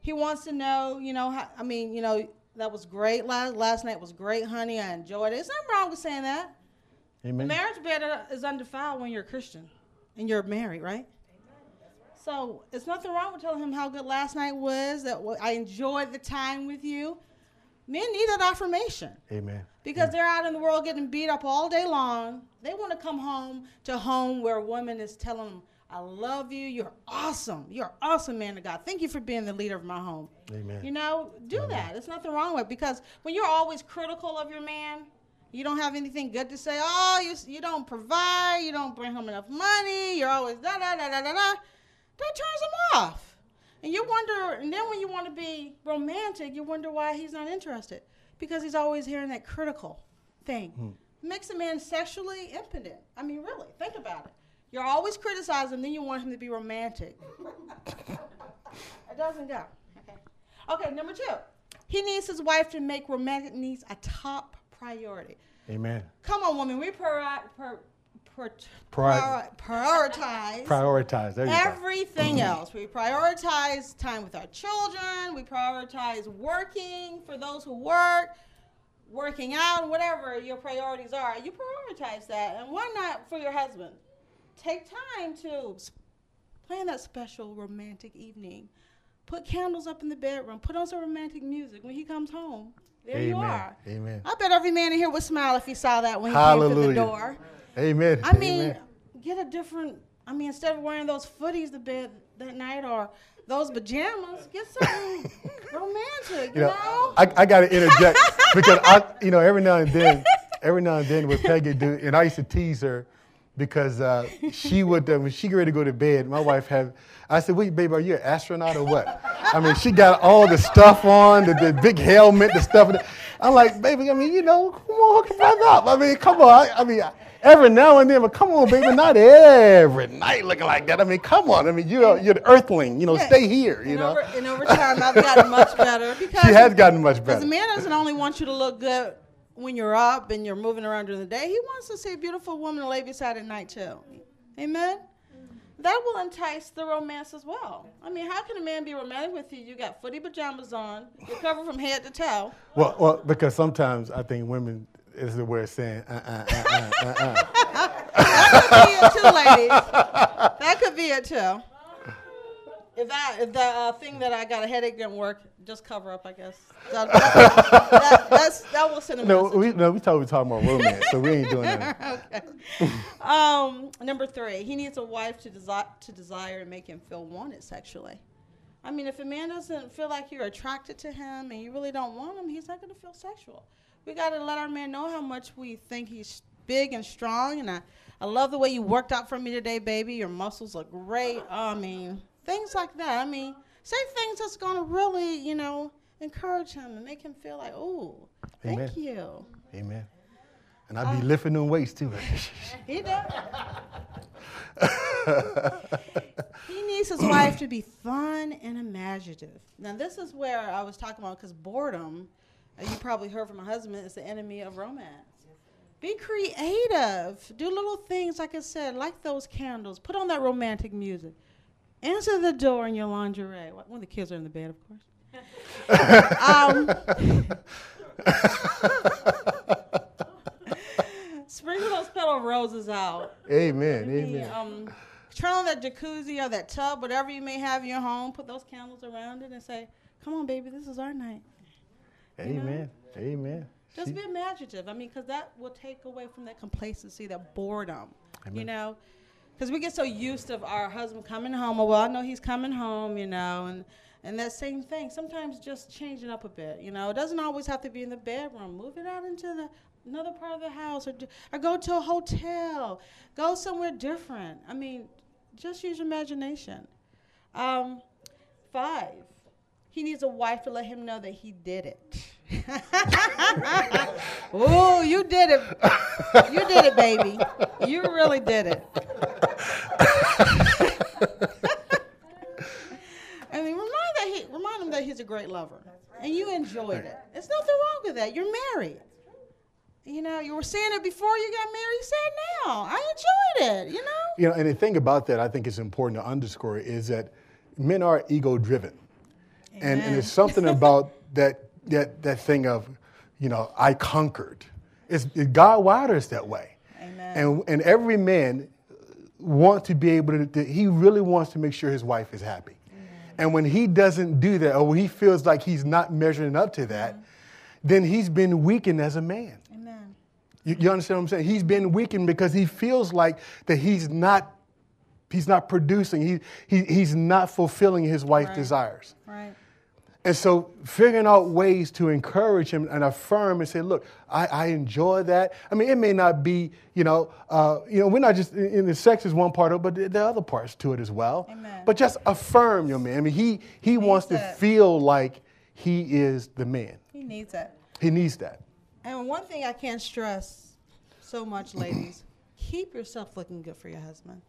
He wants to know, you know, how, I mean, you know, that was great last last night was great, honey. I enjoyed it. There's nothing wrong with saying that. Amen. Marriage bed is undefiled when you're a Christian and you're married, right? So it's nothing wrong with telling him how good last night was. That I enjoyed the time with you. Men need that affirmation. Amen. Because Amen. they're out in the world getting beat up all day long. They want to come home to home where a woman is telling them, I love you. You're awesome. You're an awesome man of God. Thank you for being the leader of my home. Amen. You know, do Amen. that. There's nothing wrong with it because when you're always critical of your man, you don't have anything good to say. Oh, you, you don't provide. You don't bring home enough money. You're always da da da da da da. That turns him off. And you wonder, and then when you want to be romantic, you wonder why he's not interested. Because he's always hearing that critical thing. Hmm. Makes a man sexually impotent. I mean, really, think about it. You're always criticizing, then you want him to be romantic. it doesn't go. Okay. Okay, number two. He needs his wife to make romantic needs a top priority. Amen. Come on, woman. We priori- per, per, Prior- prior- prioritize Prioritize. There you go. everything mm-hmm. else. We prioritize time with our children. We prioritize working for those who work, working out, whatever your priorities are. You prioritize that. And why not for your husband? Take time to plan that special romantic evening. Put candles up in the bedroom. Put on some romantic music when he comes home. There you are. Amen. I bet every man in here would smile if he saw that when he came through the Hallelujah. door. Amen. I mean, Amen. get a different. I mean, instead of wearing those footies to bed that night or those pajamas, get something [laughs] romantic. You you know, know, I, I got to interject [laughs] because I, you know, every now and then, every now and then, what Peggy do, and I used to tease her because uh, she would uh, when she get ready to go to bed. My wife had. I said, "Wait, baby, are you an astronaut or what?" I mean, she got all the stuff on, the, the big helmet, the stuff. I'm like, baby, I mean, you know, come on, hook up. I mean, come on. I, I mean, every now and then, but come on, baby, not every night looking like that. I mean, come on. I mean, you're you're the earthling. You know, Yeah. stay here. You and, know, over, and over time, I've gotten much better [laughs] because she has gotten much better. Because man doesn't only want you to look good when you're up and you're moving around during the day. He wants to see a beautiful woman lay beside at night too. Amen. That will entice the romance as well. I mean, how can a man be romantic with you? You got footy pajamas on, you're covered from head to toe. Well, well, because sometimes I think women is the of saying, uh, uh, uh, uh, uh, uh. [laughs] That could be it too, ladies. That could be it too. If that if the uh, thing that I got a headache didn't work, just cover up, I guess. That, that, that's, that will send a No, message. we no, we talk we talking about romance, so we ain't doing that. [laughs] okay. Um, number three, he needs a wife to desire to desire and make him feel wanted sexually. I mean, if a man doesn't feel like you're attracted to him and you really don't want him, he's not going to feel sexual. We got to let our man know how much we think he's big and strong. And I, I love the way you worked out for me today, baby. Your muscles look great. I mean, things like that. I mean, say things that's going to really, you know, encourage him and make him feel like, oh, thank you. Amen. And I be lifting them weights too. [laughs] He does. he needs his wife to be fun and imaginative. Now, this is where I was talking about because boredom, uh, you probably heard from my husband, is the enemy of romance. Be creative. Do little things, like I said, like those candles. Put on that romantic music. Answer the door in your lingerie. Wh- When the kids are in the bed, of course. [laughs] um, [laughs] sprinkle those petal roses out. Amen. Maybe, Amen. Um, turn on that jacuzzi or that tub, whatever you may have in your home. Put those candles around it and say, "Come on, baby, this is our night." You know? Amen. Amen. Just be imaginative. I mean, because that will take away from that complacency, that boredom. You know, because we get so used to our husband coming home. Oh, well, I know he's coming home. You know, and and that same thing. Sometimes just changing up a bit. You know, it doesn't always have to be in the bedroom. Move it out into the another part of the house, or or go to a hotel. Go somewhere different. I mean, just use your imagination. Um, five. He needs a wife to let him know that he did it. [laughs] oh, you did it. You did it, baby. You really did it. [laughs] I mean, remind that he remind him that he's a great lover, and you enjoyed it. There's nothing wrong with that. You're married. You know, you were saying it before you got married. You said it now. I enjoyed it. You know. You know, and the thing about that I think is important to underscore is that men are ego driven. And, and there's something about that, that, that thing of, you know, I conquered. It's, it, God wired us that way. Amen. And, and every man wants to be able to, to- he really wants to make sure his wife is happy. And when he doesn't do that, or when he feels like he's not measuring up to that, mm-hmm. then he's been weakened as a man. Amen. You, you understand what I'm saying? He's been weakened because he feels like that he's not, he's not producing. He, he, he's not fulfilling his wife's Right. desires. Right. And so figuring out ways to encourage him and affirm and say, look, I, I enjoy that. I mean, it may not be, you know, uh, you know, we're not just in the sex is one part of it, but there are other parts to it as well. Amen. But just affirm your man. I mean, he he wants to that. feel like he is the man. He needs that. He needs that. And one thing I can't stress so much, ladies, [clears throat] keep yourself looking good for your husband.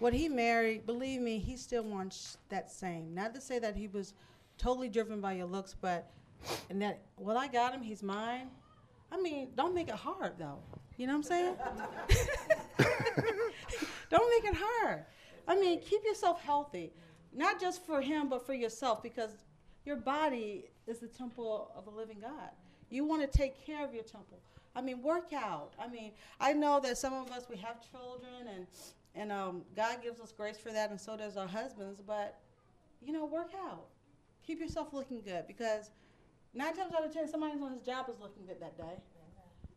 What he married, believe me, he still wants that same. Not to say that he was totally driven by your looks, but and that well, I got him, he's mine. I mean, don't make it hard though. You know what I'm saying? [laughs] don't make it hard. I mean, keep yourself healthy, not just for him, but for yourself, because your body is the temple of a living God. You want to take care of your temple. I mean, work out. I mean, I know that some of us we have children, and and um, God gives us grace for that, and so does our husbands. But you know, work out. Keep yourself looking good because nine times out of ten, somebody on his job is looking good that day,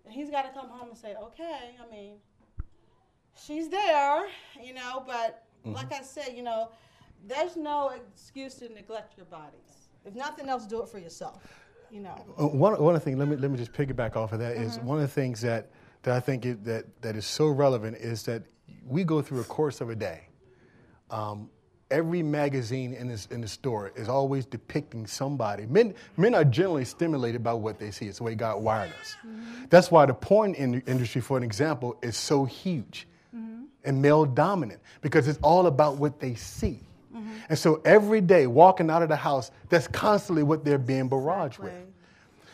and he's got to come home and say, "Okay, I mean, she's there, you know." But like I said, you know, there's no excuse to neglect your bodies. If nothing else, do it for yourself. You know. Uh, One, one of the things, let me, let me just piggyback off of that, is one of the things that, that I think it, that, that is so relevant is that we go through a course of a day. Um, every magazine in, this, in the store is always depicting somebody. Men, men are generally stimulated by what they see. It's the way God wired us. That's why the porn in, industry, for an example, is so huge and male dominant because it's all about what they see. And so every day, walking out of the house, that's constantly what they're being barraged with.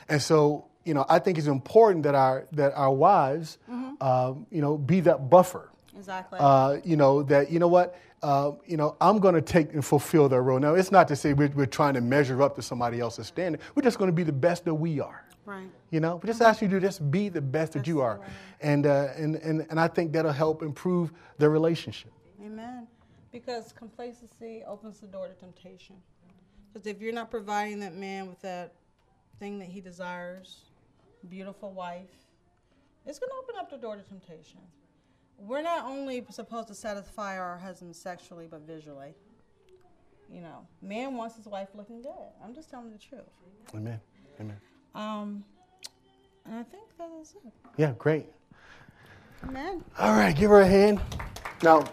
And so, you know, I think it's important that our that our wives, um, you know, be that buffer. Exactly. Uh, you know that you know what, uh, you know, I'm going to take and fulfill their role. Now, it's not to say we're, we're trying to measure up to somebody else's standard. We're just going to be the best that we are. right. You know, we just ask you to just be the best that you are, and uh, and and and I think that'll help improve their relationship. Amen. Because complacency opens the door to temptation. Because if you're not providing that man with that thing that he desires, beautiful wife, it's going to open up the door to temptation. We're not only supposed to satisfy our husbands sexually, but visually. You know, man wants his wife looking good. I'm just telling the truth. Amen. Amen. Um, and I think that is it. Yeah, great. Amen. All right, give her a hand. Now,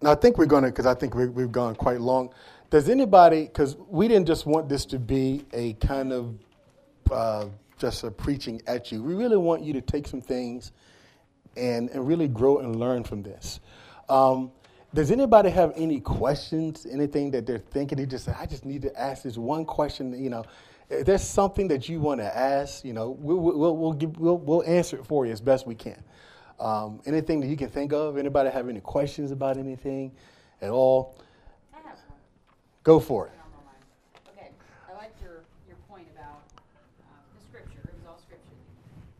now I think we're going to, because I think we, we've gone quite long. Does anybody, because we didn't just want this to be a kind of uh, just a preaching at you, we really want you to take some things and, and really grow and learn from this. Um, does anybody have any questions, anything that they're thinking? They just say, I just need to ask this one question. You know, if there's something that you want to ask, you know, we'll, we'll, we'll, give, we'll, we'll answer it for you as best we can. Um, anything that you can think of? Anybody have any questions about anything at all? I have one Go for it. on my mind. Okay, I liked your, your point about um, the scripture, it was all scripture.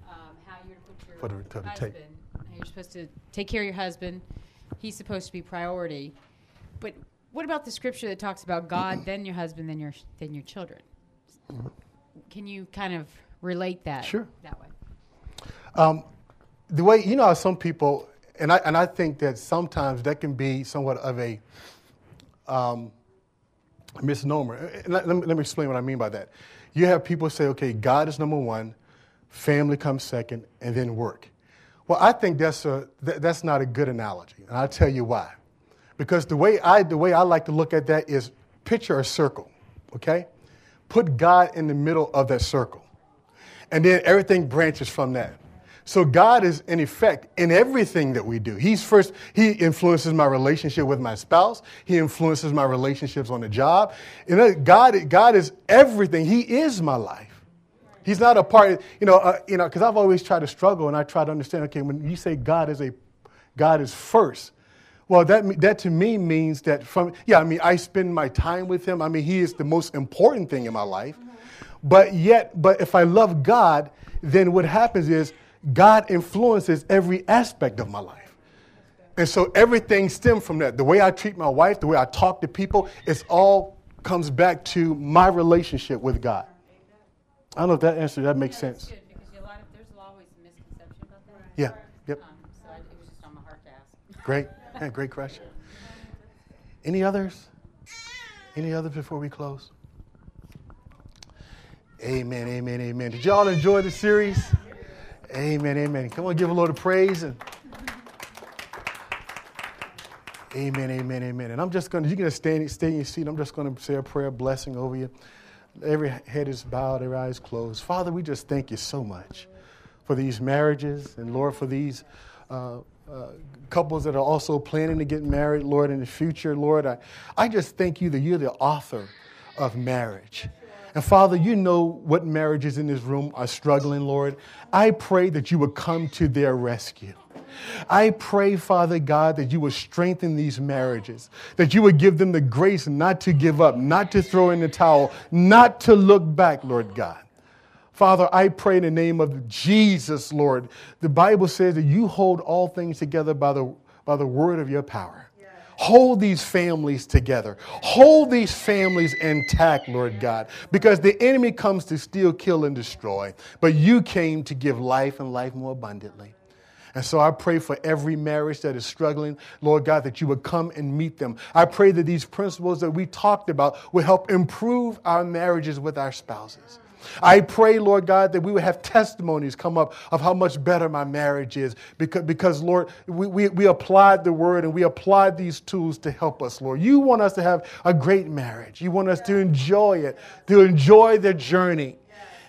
Um, how you're to put your to the tape. husband, you're supposed to take care of your husband, he's supposed to be priority. But what about the scripture that talks about God, then your husband, then your, then your children? Can you kind of relate that Sure. that way? Um, the way you know how some people, and I and I think that sometimes that can be somewhat of a um, misnomer. Let, let me, let me explain what I mean by that. You have people say, okay, God is number one, family comes second, and then work. Well, I think that's a that, that's not a good analogy, and I'll tell you why. Because the way I the way I like to look at that is picture a circle, okay? Put God in the middle of that circle. And then everything branches from that. So God is in effect in everything that we do. He's first, He influences my relationship with my spouse. He influences my relationships on the job. Know, God, God is everything. He is my life. He's not a part, you know, uh, you know, because I've always tried to struggle and I try to understand, okay, when you say God is a God is first, well, that, that to me means that from, yeah, I mean, I spend my time with him. I mean, he is the most important thing in my life. But yet, but if I love God, then what happens is God influences every aspect of my life. And so everything stems from that. The way I treat my wife, the way I talk to people, it's all comes back to my relationship with God. I don't know if that answer that makes sense. good, lot of, there's always a misconception about that. Yeah. Yep. Um, so I, it was just on my heart to ask. Great. Yeah, great question. Any others? Any others before we close? Amen, amen, amen. Did y'all enjoy the series? Amen, amen. Come on, give a Lord of praise. And amen, amen, amen. And I'm just going to, you can just stay, stay in your seat. I'm just going to say a prayer blessing over you. Every head is bowed, every eye is closed. Father, we just thank you so much for these marriages and Lord, for these uh, uh, couples that are also planning to get married, Lord, in the future. Lord, I, I just thank you that you're the author of marriage. And Father, you know what marriages in this room are struggling, Lord. I pray that you would come to their rescue. I pray, Father God, that you would strengthen these marriages, that you would give them the grace not to give up, not to throw in the towel, not to look back, Lord God. Father, I pray in the name of Jesus, Lord. The Bible says that you hold all things together by the, by the word of your power. Hold these families together. Hold these families intact, Lord God, because the enemy comes to steal, kill, and destroy. But you came to give life and life more abundantly. And so I pray for every marriage that is struggling, Lord God, that you would come and meet them. I pray that these principles that we talked about will help improve our marriages with our spouses. I pray, Lord God, that we would have testimonies come up of how much better my marriage is because, because Lord, we, we, we applied the word and we applied these tools to help us, Lord. You want us to have a great marriage. You want us to enjoy it, to enjoy the journey.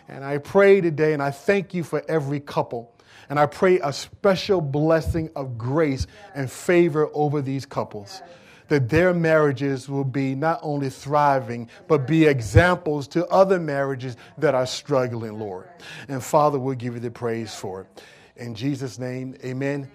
And I pray today, and I thank you for every couple. And I pray a special blessing of grace and favor over these couples that their marriages will be not only thriving, but be examples to other marriages that are struggling, Lord. And Father, we'll give you the praise for it. In Jesus' name, amen.